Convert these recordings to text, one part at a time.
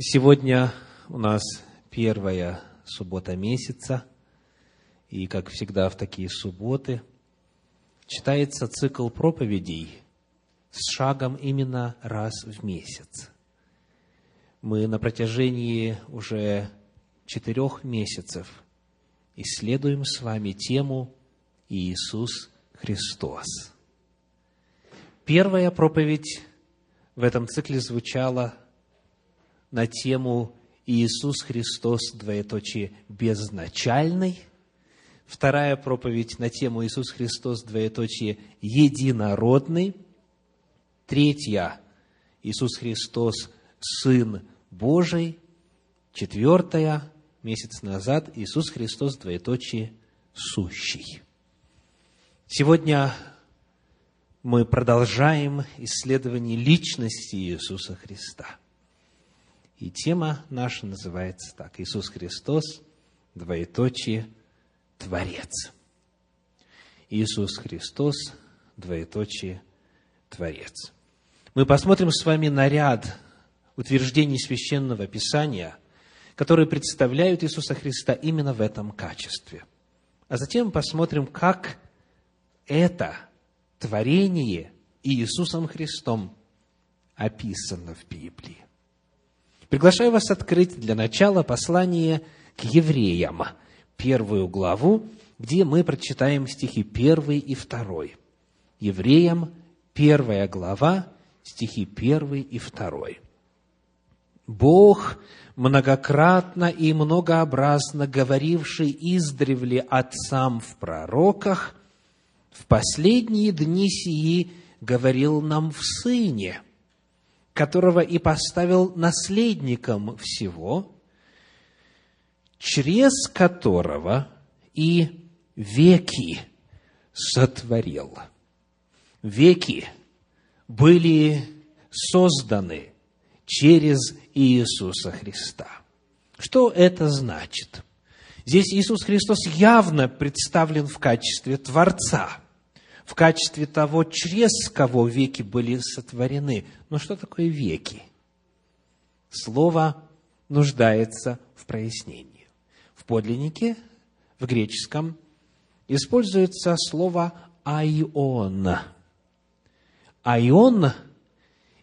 Сегодня у нас первая суббота месяца, и, как всегда в такие субботы, читается цикл проповедей с шагом именно раз в месяц. Мы на протяжении уже четырех месяцев исследуем с вами тему Иисус Христос. Первая проповедь в этом цикле звучала – на тему «Иисус Христос, двоеточие, безначальный». Вторая проповедь на тему «Иисус Христос, двоеточие, единородный». Третья «Иисус Христос, Сын Божий». Четвертая, месяц назад, «Иисус Христос, двоеточие, сущий». Сегодня мы продолжаем исследование личности Иисуса Христа – и тема наша называется так. Иисус Христос, двоеточие, Творец. Иисус Христос, двоеточие, Творец. Мы посмотрим с вами на ряд утверждений Священного Писания, которые представляют Иисуса Христа именно в этом качестве. А затем посмотрим, как это творение Иисусом Христом описано в Библии. Приглашаю вас открыть для начала послание к евреям, первую главу, где мы прочитаем стихи первый и второй. Евреям, первая глава, стихи первый и второй. Бог, многократно и многообразно говоривший издревле отцам в пророках, в последние дни сии говорил нам в Сыне – которого и поставил наследником всего, через которого и веки сотворил. Веки были созданы через Иисуса Христа. Что это значит? Здесь Иисус Христос явно представлен в качестве Творца – в качестве того, через кого веки были сотворены. Но что такое веки? Слово нуждается в прояснении. В подлиннике, в греческом, используется слово «айон». «Айон»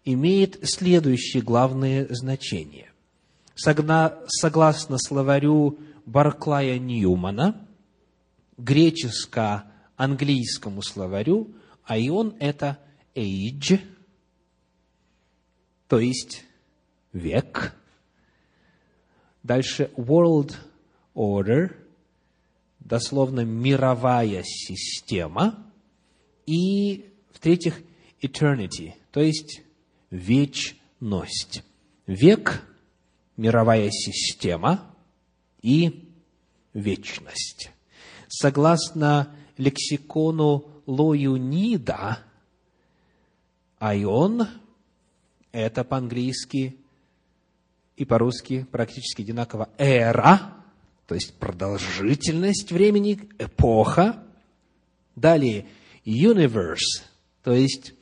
имеет следующие главные значения. Согласно словарю Барклая Ньюмана, греческо английскому словарю, а ион – это age, то есть век. Дальше world order, дословно мировая система. И, в-третьих, eternity, то есть вечность. Век, мировая система и вечность. Согласно лексикону Лоюнида, айон – это по-английски и по-русски практически одинаково эра, то есть продолжительность времени, эпоха. Далее universe, то есть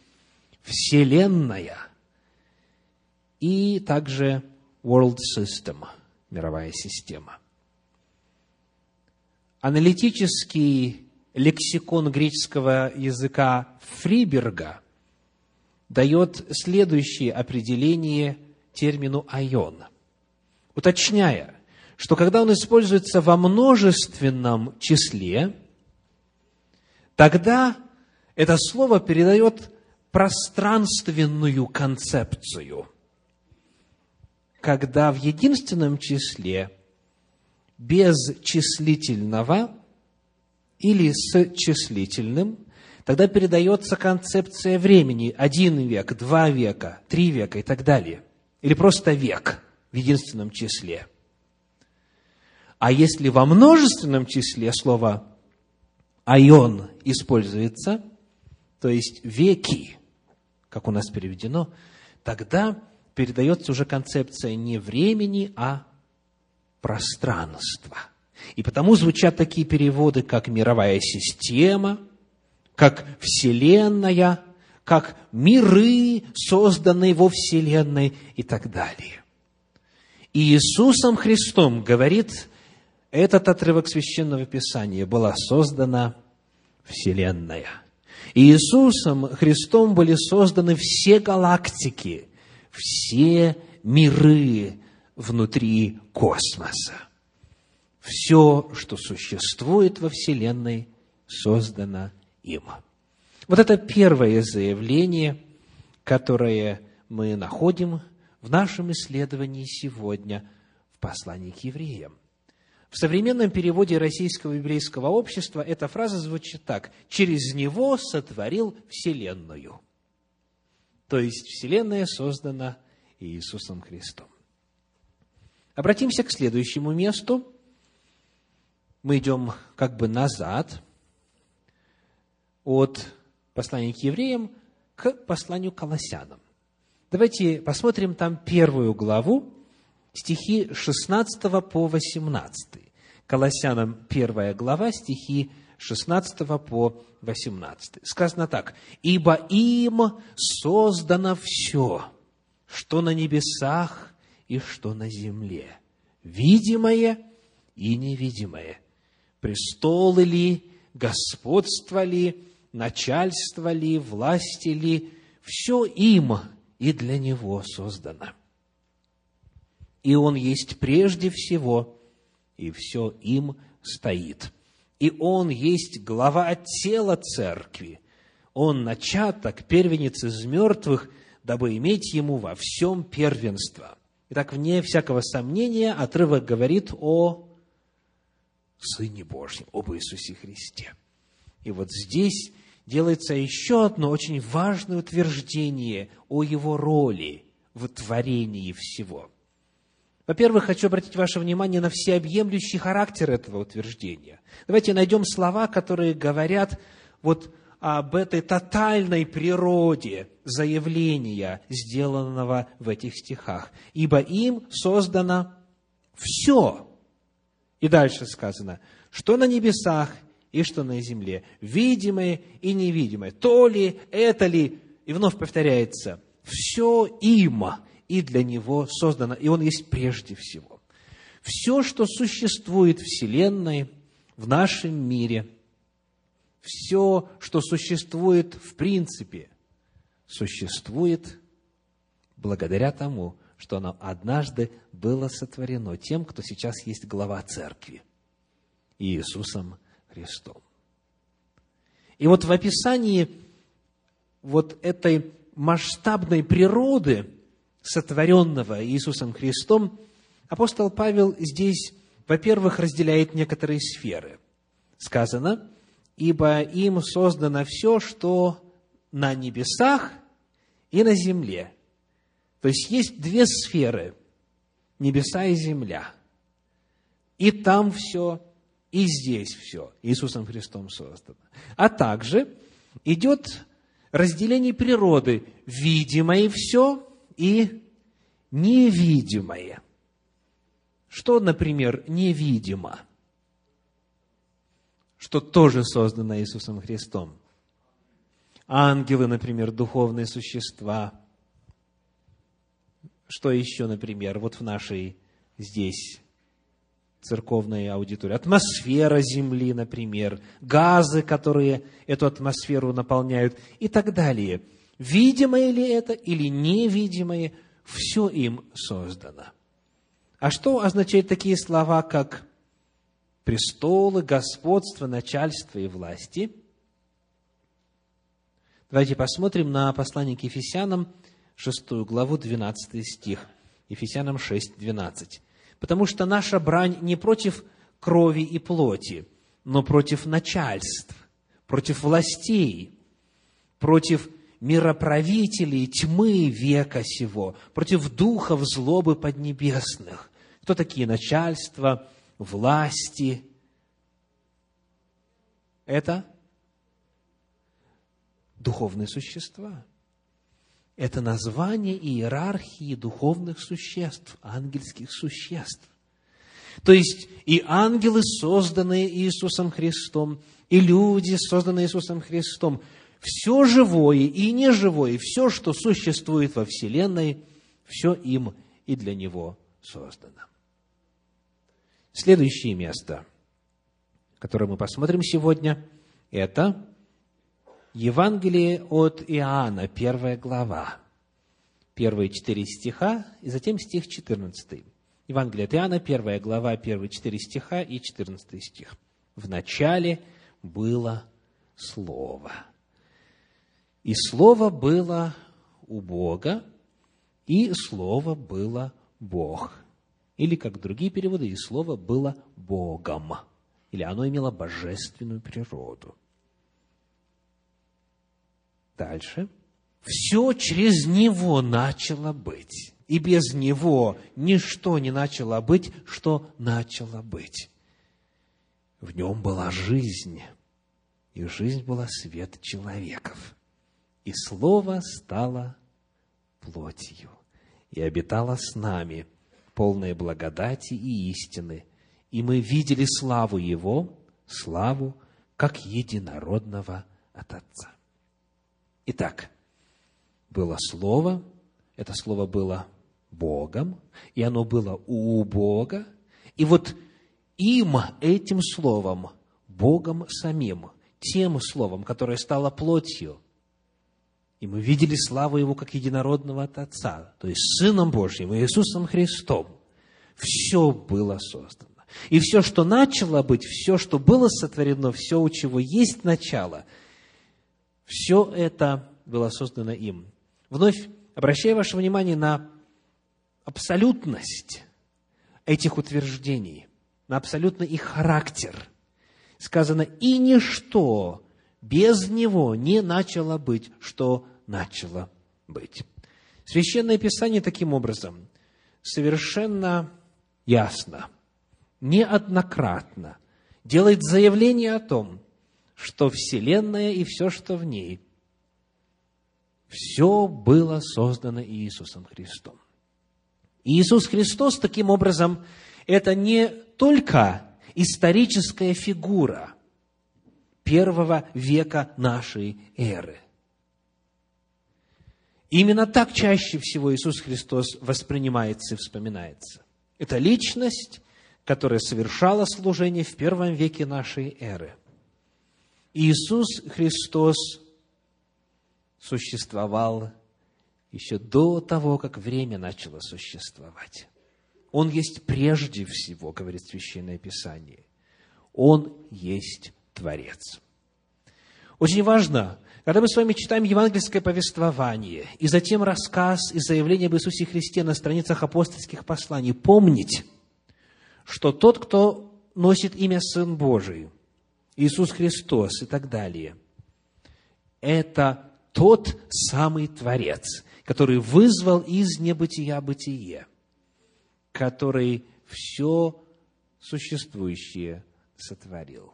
вселенная. И также world system, мировая система. Аналитический лексикон греческого языка Фриберга дает следующее определение термину «айон», уточняя, что когда он используется во множественном числе, тогда это слово передает пространственную концепцию. Когда в единственном числе без числительного или с числительным, тогда передается концепция времени. Один век, два века, три века и так далее. Или просто век в единственном числе. А если во множественном числе слово «айон» используется, то есть «веки», как у нас переведено, тогда передается уже концепция не времени, а пространства – и потому звучат такие переводы, как мировая система, как Вселенная, как миры, созданные во Вселенной и так далее. И Иисусом Христом, говорит этот отрывок Священного Писания, была создана Вселенная. И Иисусом Христом были созданы все галактики, все миры внутри космоса. Все, что существует во Вселенной, создано им. Вот это первое заявление, которое мы находим в нашем исследовании сегодня в послании к евреям. В современном переводе Российского еврейского общества эта фраза звучит так. «Через него сотворил Вселенную». То есть Вселенная создана Иисусом Христом. Обратимся к следующему месту. Мы идем как бы назад от послания к евреям к посланию к Колоссянам. Давайте посмотрим там первую главу, стихи 16 по 18. Колоссянам первая глава, стихи 16 по 18. Сказано так. «Ибо им создано все, что на небесах и что на земле, видимое и невидимое, престолы ли, господство ли, начальство ли, власти ли, все им и для него создано. И он есть прежде всего, и все им стоит. И он есть глава тела церкви. Он начаток, первенец из мертвых, дабы иметь ему во всем первенство. Итак, вне всякого сомнения, отрывок говорит о Сыне Божьем, об Иисусе Христе. И вот здесь делается еще одно очень важное утверждение о его роли в творении всего. Во-первых, хочу обратить ваше внимание на всеобъемлющий характер этого утверждения. Давайте найдем слова, которые говорят вот об этой тотальной природе заявления, сделанного в этих стихах. «Ибо им создано все». И дальше сказано, что на небесах и что на земле, видимое и невидимое, то ли, это ли, и вновь повторяется, все им и для него создано, и он есть прежде всего. Все, что существует в Вселенной, в нашем мире, все, что существует в принципе, существует благодаря тому, что оно однажды было сотворено тем, кто сейчас есть глава церкви, Иисусом Христом. И вот в описании вот этой масштабной природы, сотворенного Иисусом Христом, апостол Павел здесь, во-первых, разделяет некоторые сферы. Сказано, ибо им создано все, что на небесах и на земле. То есть есть две сферы – небеса и земля. И там все, и здесь все Иисусом Христом создано. А также идет разделение природы, видимое все и невидимое. Что, например, невидимо? Что тоже создано Иисусом Христом. Ангелы, например, духовные существа. Что еще, например, вот в нашей здесь церковной аудитории. Атмосфера Земли, например, газы, которые эту атмосферу наполняют и так далее. Видимое ли это или невидимое, все им создано. А что означают такие слова, как престолы, господство, начальство и власти? Давайте посмотрим на послание к Ефесянам, 6 главу, 12 стих. Ефесянам 6, 12 потому что наша брань не против крови и плоти, но против начальств, против властей, против мироправителей тьмы века сего, против духов злобы поднебесных. Кто такие начальства, власти? Это духовные существа. Это название иерархии духовных существ, ангельских существ. То есть и ангелы, созданные Иисусом Христом, и люди, созданные Иисусом Христом, все живое и неживое, все, что существует во Вселенной, все им и для Него создано. Следующее место, которое мы посмотрим сегодня, это Евангелие от Иоанна, первая глава, первые четыре стиха, и затем стих четырнадцатый. Евангелие от Иоанна, первая глава, первые четыре стиха и четырнадцатый стих. В начале было Слово. И Слово было у Бога, и Слово было Бог. Или, как другие переводы, и Слово было Богом. Или оно имело божественную природу. Дальше. Все через Него начало быть. И без Него ничто не начало быть, что начало быть. В нем была жизнь, и жизнь была свет человеков. И Слово стало плотью и обитало с нами, полное благодати и истины. И мы видели славу Его, славу, как единородного от Отца. Итак, было Слово, это Слово было Богом, и оно было у Бога, и вот им, этим Словом, Богом самим, тем Словом, которое стало плотью, и мы видели славу Его как единородного от Отца, то есть Сыном Божьим, Иисусом Христом. Все было создано. И все, что начало быть, все, что было сотворено, все, у чего есть начало, все это было создано им. Вновь обращаю ваше внимание на абсолютность этих утверждений, на абсолютный их характер. Сказано, и ничто без него не начало быть, что начало быть. Священное Писание таким образом совершенно ясно, неоднократно делает заявление о том, что Вселенная и все, что в ней, все было создано Иисусом Христом. Иисус Христос, таким образом, это не только историческая фигура первого века нашей эры. Именно так чаще всего Иисус Христос воспринимается и вспоминается. Это личность, которая совершала служение в первом веке нашей эры. Иисус Христос существовал еще до того, как время начало существовать. Он есть прежде всего, говорит Священное Писание. Он есть Творец. Очень важно когда мы с вами читаем евангельское повествование, и затем рассказ и заявление об Иисусе Христе на страницах апостольских посланий, помнить, что тот, кто носит имя Сын Божий, Иисус Христос и так далее, это тот самый Творец, который вызвал из небытия бытие, который все существующее сотворил.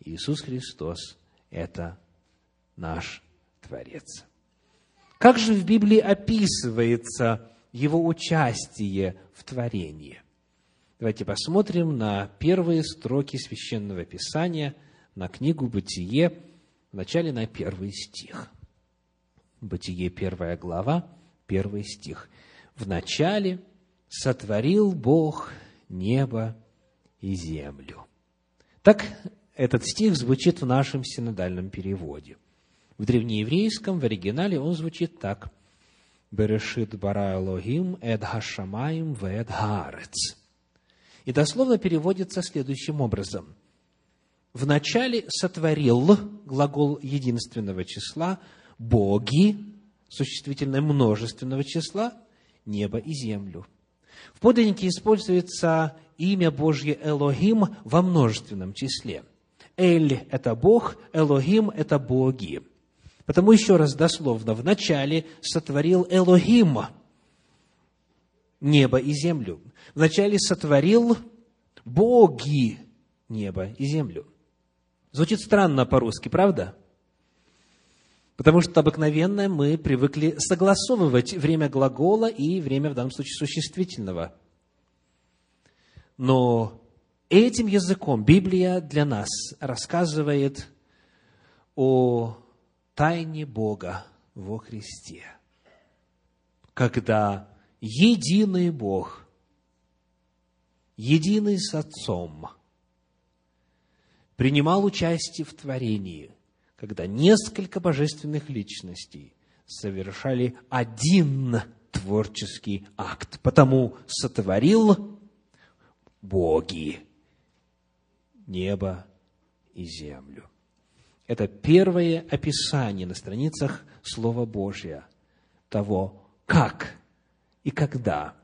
Иисус Христос – это наш Творец. Как же в Библии описывается его участие в творении? Давайте посмотрим на первые строки Священного Писания, на книгу «Бытие», вначале на первый стих. Бытие, первая глава, первый стих. «Вначале сотворил Бог небо и землю». Так этот стих звучит в нашем синодальном переводе. В древнееврейском, в оригинале он звучит так. Берешит бара Элохим эд хашамаим вед хаарец. И дословно переводится следующим образом. Вначале сотворил глагол единственного числа, боги, существительное множественного числа, небо и землю. В подлиннике используется имя Божье Элохим во множественном числе. Эль – это Бог, Элохим – это боги. Потому еще раз дословно, вначале сотворил Элохим небо и землю. Вначале сотворил боги небо и землю. Звучит странно по-русски, правда? Потому что обыкновенно мы привыкли согласовывать время глагола и время, в данном случае, существительного. Но этим языком Библия для нас рассказывает о тайне Бога во Христе, когда единый Бог единый с Отцом, принимал участие в творении, когда несколько божественных личностей совершали один творческий акт. Потому сотворил боги небо и землю. Это первое описание на страницах Слова Божия того, как и когда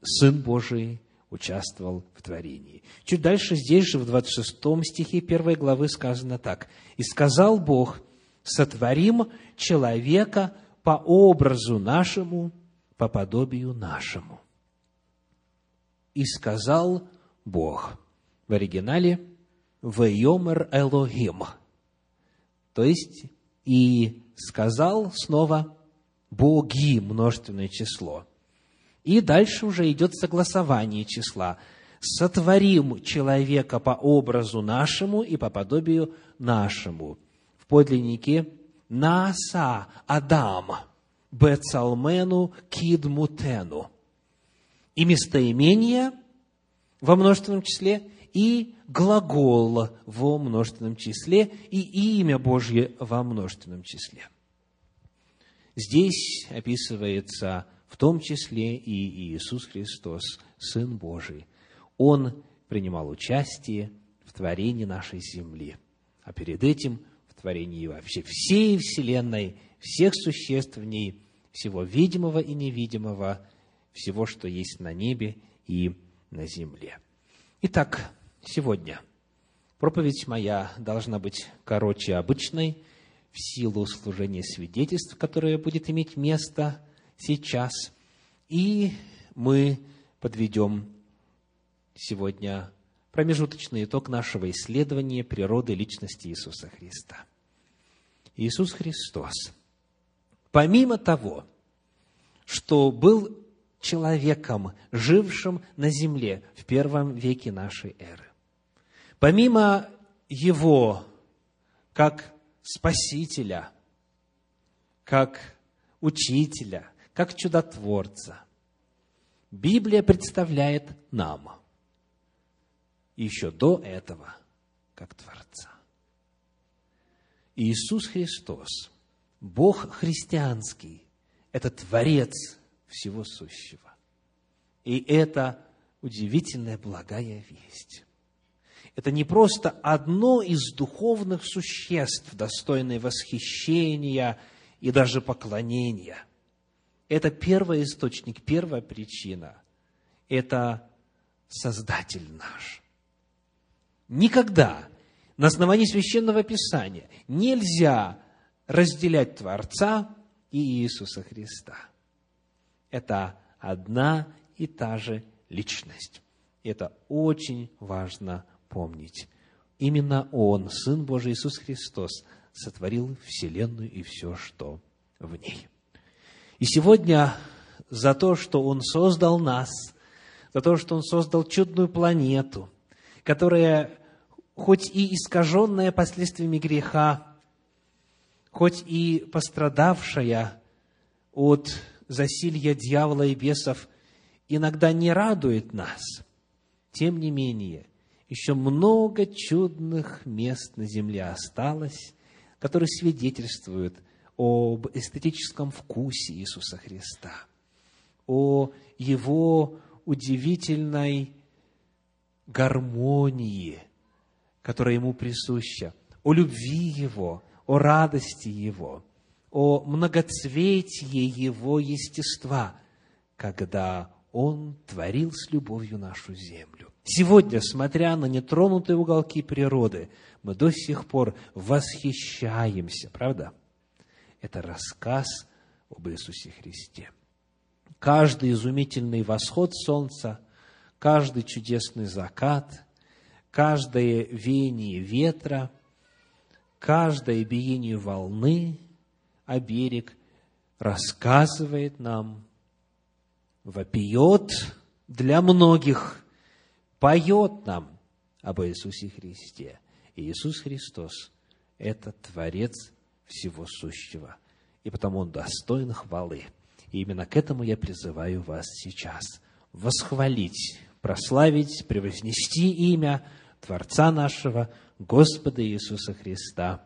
Сын Божий участвовал в творении. Чуть дальше, здесь же, в 26 стихе 1 главы сказано так. «И сказал Бог, сотворим человека по образу нашему, по подобию нашему». И сказал Бог. В оригинале «Вейомер Элохим». То есть, и сказал снова «боги» множественное число – и дальше уже идет согласование числа. «Сотворим человека по образу нашему и по подобию нашему». В подлиннике «Нааса Адам Бецалмену Кидмутену». И местоимение во множественном числе, и глагол во множественном числе, и имя Божье во множественном числе. Здесь описывается в том числе и Иисус Христос, Сын Божий. Он принимал участие в творении нашей земли, а перед этим в творении вообще всей Вселенной, всех существ в ней, всего видимого и невидимого, всего, что есть на небе и на земле. Итак, сегодня проповедь моя должна быть короче обычной, в силу служения свидетельств, которое будет иметь место – сейчас. И мы подведем сегодня промежуточный итог нашего исследования природы личности Иисуса Христа. Иисус Христос, помимо того, что был человеком, жившим на земле в первом веке нашей эры, помимо Его как Спасителя, как Учителя, как чудотворца. Библия представляет нам еще до этого как Творца. Иисус Христос, Бог христианский, это Творец всего сущего. И это удивительная благая весть. Это не просто одно из духовных существ, достойное восхищения и даже поклонения – это первый источник, первая причина. Это Создатель наш. Никогда на основании Священного Писания нельзя разделять Творца и Иисуса Христа. Это одна и та же личность. Это очень важно помнить. Именно Он, Сын Божий Иисус Христос, сотворил Вселенную и все, что в ней. И сегодня за то, что Он создал нас, за то, что Он создал чудную планету, которая, хоть и искаженная последствиями греха, хоть и пострадавшая от засилья дьявола и бесов, иногда не радует нас. Тем не менее, еще много чудных мест на земле осталось, которые свидетельствуют – об эстетическом вкусе Иисуса Христа, о Его удивительной гармонии, которая Ему присуща, о любви Его, о радости Его, о многоцветии Его естества, когда Он творил с любовью нашу землю. Сегодня, смотря на нетронутые уголки природы, мы до сих пор восхищаемся, правда? Это рассказ об Иисусе Христе. Каждый изумительный восход солнца, каждый чудесный закат, каждое веяние ветра, каждое биение волны о берег рассказывает нам, вопиет для многих, поет нам об Иисусе Христе. И Иисус Христос – это Творец всего сущего. И потому Он достоин хвалы. И именно к этому я призываю вас сейчас. Восхвалить прославить, превознести имя Творца нашего, Господа Иисуса Христа.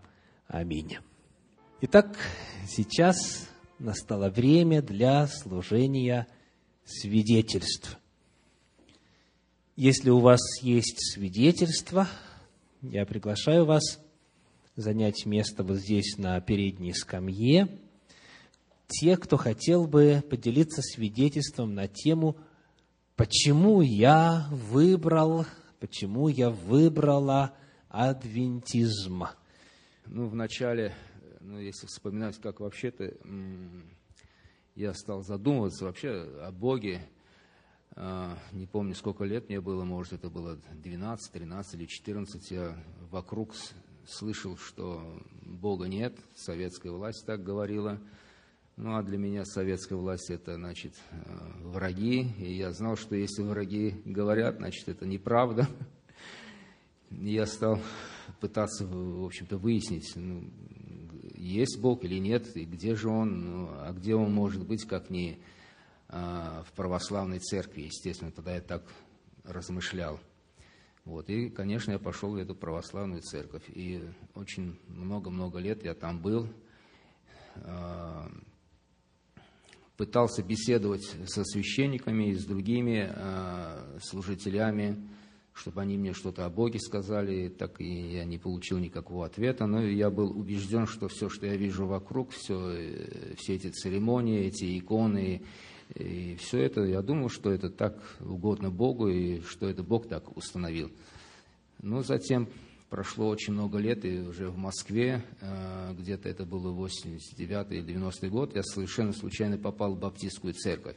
Аминь. Итак, сейчас настало время для служения свидетельств. Если у вас есть свидетельство, я приглашаю вас занять место вот здесь на передней скамье. Те, кто хотел бы поделиться свидетельством на тему, почему я выбрал, почему я выбрала адвентизм. Ну, вначале, ну, если вспоминать, как вообще-то я стал задумываться вообще о Боге, а, не помню, сколько лет мне было, может, это было 12, 13 или 14, я вокруг слышал, что Бога нет, советская власть так говорила. Ну, а для меня советская власть – это, значит, э, враги. И я знал, что если враги говорят, значит, это неправда. Я стал пытаться, в общем-то, выяснить, ну, есть Бог или нет, и где же Он, ну, а где Он может быть, как не а, в православной церкви, естественно, тогда я так размышлял. Вот. И, конечно, я пошел в эту православную церковь. И очень много-много лет я там был. А, пытался беседовать со священниками и с другими а, служителями, чтобы они мне что-то о Боге сказали. Так и я не получил никакого ответа. Но я был убежден, что все, что я вижу вокруг, все, э, все эти церемонии, эти иконы, и все это, я думал, что это так угодно Богу, и что это Бог так установил. Но затем прошло очень много лет, и уже в Москве, э, где-то это было 89 или 90 год, я совершенно случайно попал в баптистскую церковь.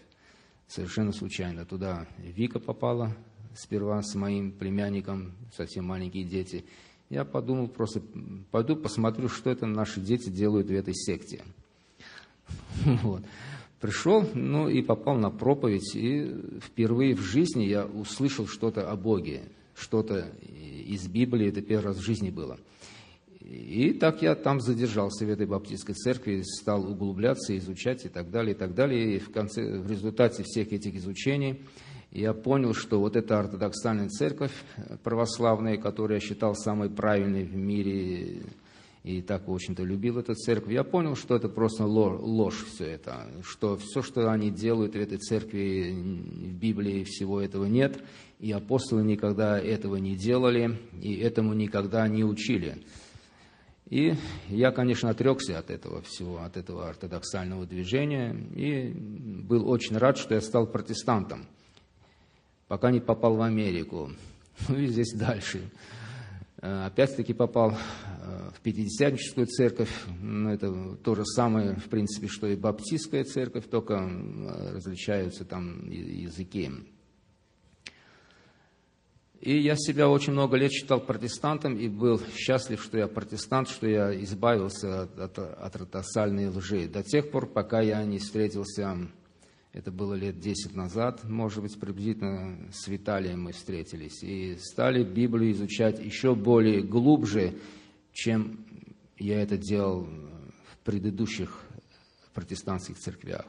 Совершенно случайно. Туда Вика попала сперва с моим племянником, совсем маленькие дети. Я подумал, просто пойду посмотрю, что это наши дети делают в этой секте. Вот. Пришел, ну и попал на проповедь, и впервые в жизни я услышал что-то о Боге, что-то из Библии, это первый раз в жизни было. И так я там задержался в этой баптистской церкви, стал углубляться, изучать и так далее, и так далее. И в, конце, в результате всех этих изучений я понял, что вот эта ортодоксальная церковь православная, которую я считал самой правильной в мире, и так, в общем-то, любил эту церковь, я понял, что это просто ложь, все это, что все, что они делают в этой церкви, в Библии всего этого нет, и апостолы никогда этого не делали, и этому никогда не учили. И я, конечно, отрекся от этого всего, от этого ортодоксального движения, и был очень рад, что я стал протестантом, пока не попал в Америку. Ну и здесь дальше. Э, опять-таки попал э, в Пятидесятническую церковь. Ну, это то же самое, в принципе, что и Баптистская церковь, только э, различаются там языки. И я себя очень много лет считал протестантом и был счастлив, что я протестант, что я избавился от, от, от лжи. До тех пор, пока я не встретился это было лет 10 назад, может быть, приблизительно с Виталием мы встретились. И стали Библию изучать еще более глубже, чем я это делал в предыдущих протестантских церквях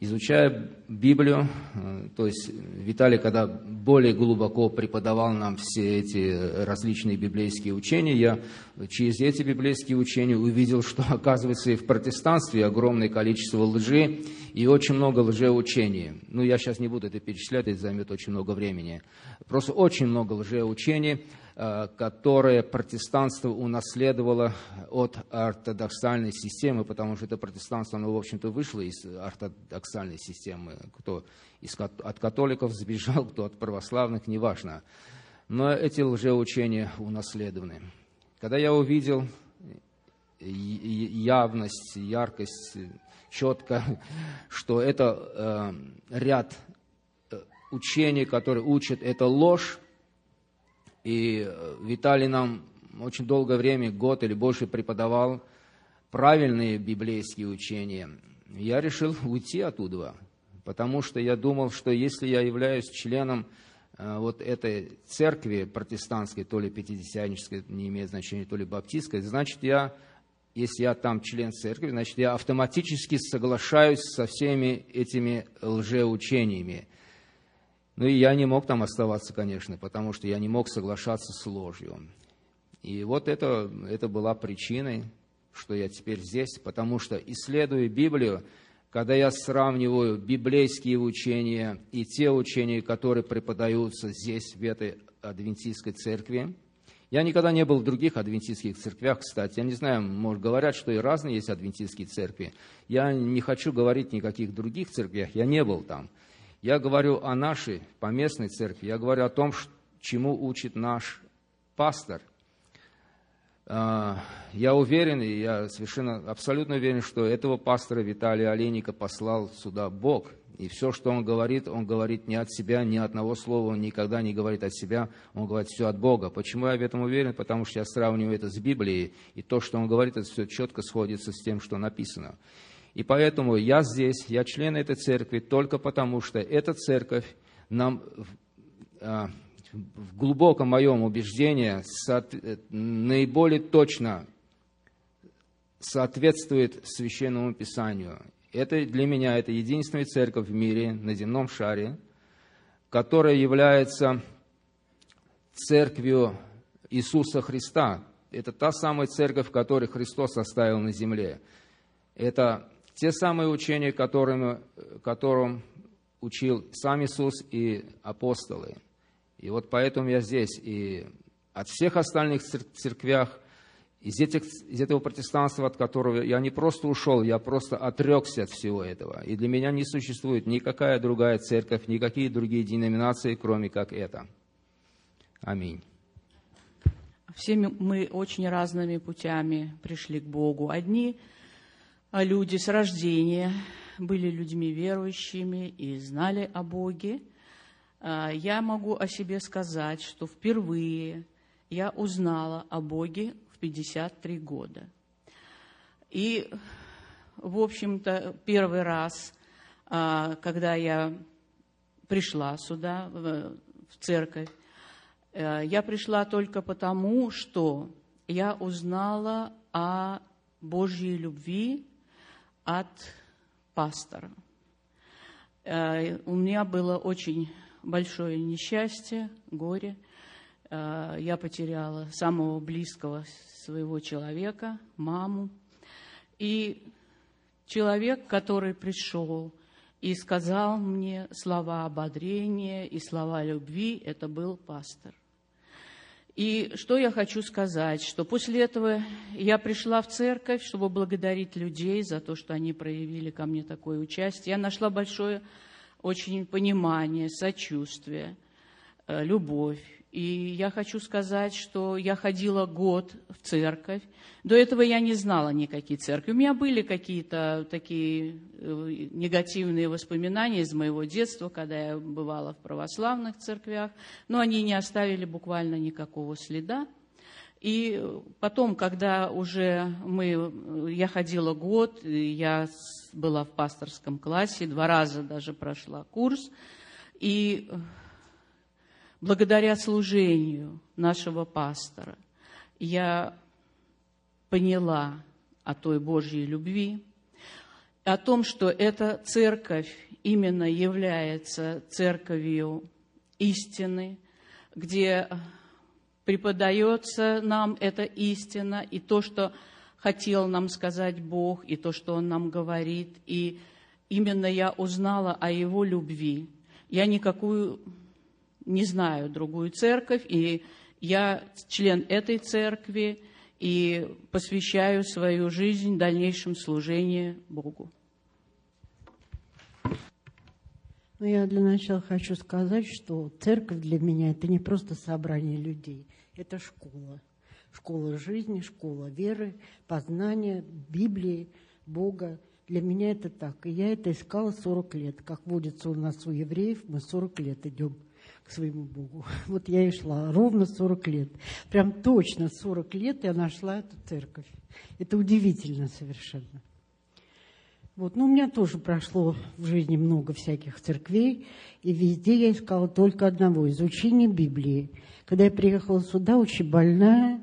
изучая Библию, э, то есть Виталий, когда более глубоко преподавал нам все эти различные библейские учения, я через эти библейские учения увидел, что оказывается и в протестанстве огромное количество лжи и очень много лжеучений. Ну, я сейчас не буду это перечислять, это займет очень много времени. Просто очень много лжеучений, которое протестанство унаследовало от ортодоксальной системы, потому что это протестанство, оно, в общем-то, вышло из ортодоксальной системы. Кто из, от католиков сбежал, кто от православных, неважно. Но эти лжеучения унаследованы. Когда я увидел явность, яркость, четко, что это э, ряд э, учений, которые учат, это ложь, и э, Виталий нам очень долгое время, год или больше преподавал правильные библейские учения. Я решил уйти оттуда, потому что я думал, что если я являюсь членом э, вот этой церкви протестантской, то ли пятидесятнической, не имеет значения, то ли баптистской, значит, я, если я там член церкви, значит, я автоматически соглашаюсь со всеми этими лжеучениями. Ну и я не мог там оставаться, конечно, потому что я не мог соглашаться с ложью. И вот это, это была причиной, что я теперь здесь, потому что, исследуя Библию, когда я сравниваю библейские учения и те учения, которые преподаются здесь, в этой адвентистской церкви, я никогда не был в других адвентистских церквях, кстати. Я не знаю, может, говорят, что и разные есть адвентистские церкви. Я не хочу говорить никаких других церквях, я не был там. Я говорю о нашей поместной церкви, я говорю о том, чему учит наш пастор. А, я уверен, и я совершенно абсолютно уверен, что этого пастора Виталия Олейника послал сюда Бог. И все, что он говорит, он говорит не от себя, ни одного слова, он никогда не говорит от себя, он говорит все от Бога. Почему я в этом уверен? Потому что я сравниваю это с Библией, и то, что он говорит, это все четко сходится с тем, что написано. И поэтому я здесь, я член этой церкви только потому, что эта церковь нам а, в глубоком моем убеждении наиболее точно соответствует Священному Писанию. Это для меня это единственная церковь в мире, на земном шаре, которая является церковью Иисуса Христа. Это та самая церковь, которую Христос оставил на земле. Это те самые учения, которым, которым учил сам Иисус и апостолы. И вот поэтому я здесь. И от всех остальных церквях, из, этих, из этого протестанства, от которого я не просто ушел, я просто отрекся от всего этого. И для меня не существует никакая другая церковь, никакие другие деноминации, кроме как это. Аминь. Все мы очень разными путями пришли к Богу. Одни а люди с рождения были людьми верующими и знали о Боге. А, я могу о себе сказать, что впервые я узнала о Боге в 53 года. И, в общем-то, первый раз, а, когда я пришла сюда, в церковь, я пришла только потому, что я узнала о Божьей любви от пастора. Э, у меня было очень большое несчастье, горе. Э, я потеряла самого близкого своего человека, маму. И человек, который пришел и сказал мне слова ободрения и слова любви, это был пастор – и что я хочу сказать, что после этого я пришла в церковь, чтобы благодарить людей за то, что они проявили ко мне такое участие. Я нашла большое очень понимание, сочувствие, э, любовь. И я хочу сказать, что я ходила год в церковь. До этого я не знала никакие церкви. У меня были какие-то такие э, негативные воспоминания из моего детства, когда я бывала в православных церквях, но они не оставили буквально никакого следа. И потом, когда уже мы, я ходила год, я была в пасторском классе, два раза даже прошла курс, и благодаря служению нашего пастора я поняла о той Божьей любви, о том, что эта церковь именно является церковью истины, где преподается нам эта истина и то, что хотел нам сказать Бог, и то, что Он нам говорит. И именно я узнала о Его любви. Я никакую не знаю другую церковь, и я член этой церкви и посвящаю свою жизнь дальнейшему служению Богу. Ну, я для начала хочу сказать, что церковь для меня – это не просто собрание людей, это школа. Школа жизни, школа веры, познания Библии, Бога. Для меня это так. И я это искала 40 лет. Как водится у нас у евреев, мы 40 лет идем – к своему Богу. Вот я и шла ровно 40 лет. Прям точно 40 лет я нашла эту церковь. Это удивительно совершенно. Вот, ну, у меня тоже прошло в жизни много всяких церквей, и везде я искала только одного – изучение Библии. Когда я приехала сюда, очень больная,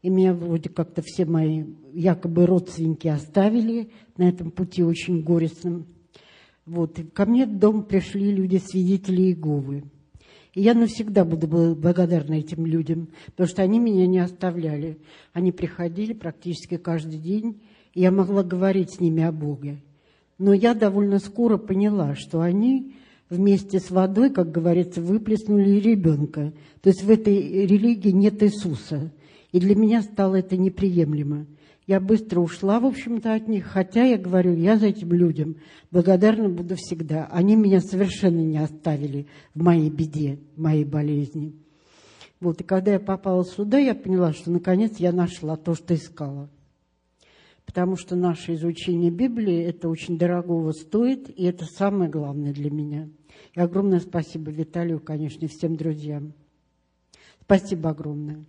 и меня вроде как-то все мои якобы родственники оставили на этом пути очень горестном. Вот. И ко мне в дом пришли люди-свидетели Иеговы. Я навсегда буду благодарна этим людям, потому что они меня не оставляли. Они приходили практически каждый день, и я могла говорить с ними о Боге. Но я довольно скоро поняла, что они вместе с водой, как говорится, выплеснули ребенка. То есть в этой религии нет Иисуса. И для меня стало это неприемлемо. Я быстро ушла, в общем-то, от них, хотя я говорю, я за этим людям благодарна буду всегда. Они меня совершенно не оставили в моей беде, в моей болезни. Вот, и когда я попала сюда, я поняла, что наконец я нашла то, что искала. Потому что наше изучение Библии, это очень дорогого стоит, и это самое главное для меня. И огромное спасибо Виталию, конечно, и всем друзьям. Спасибо огромное.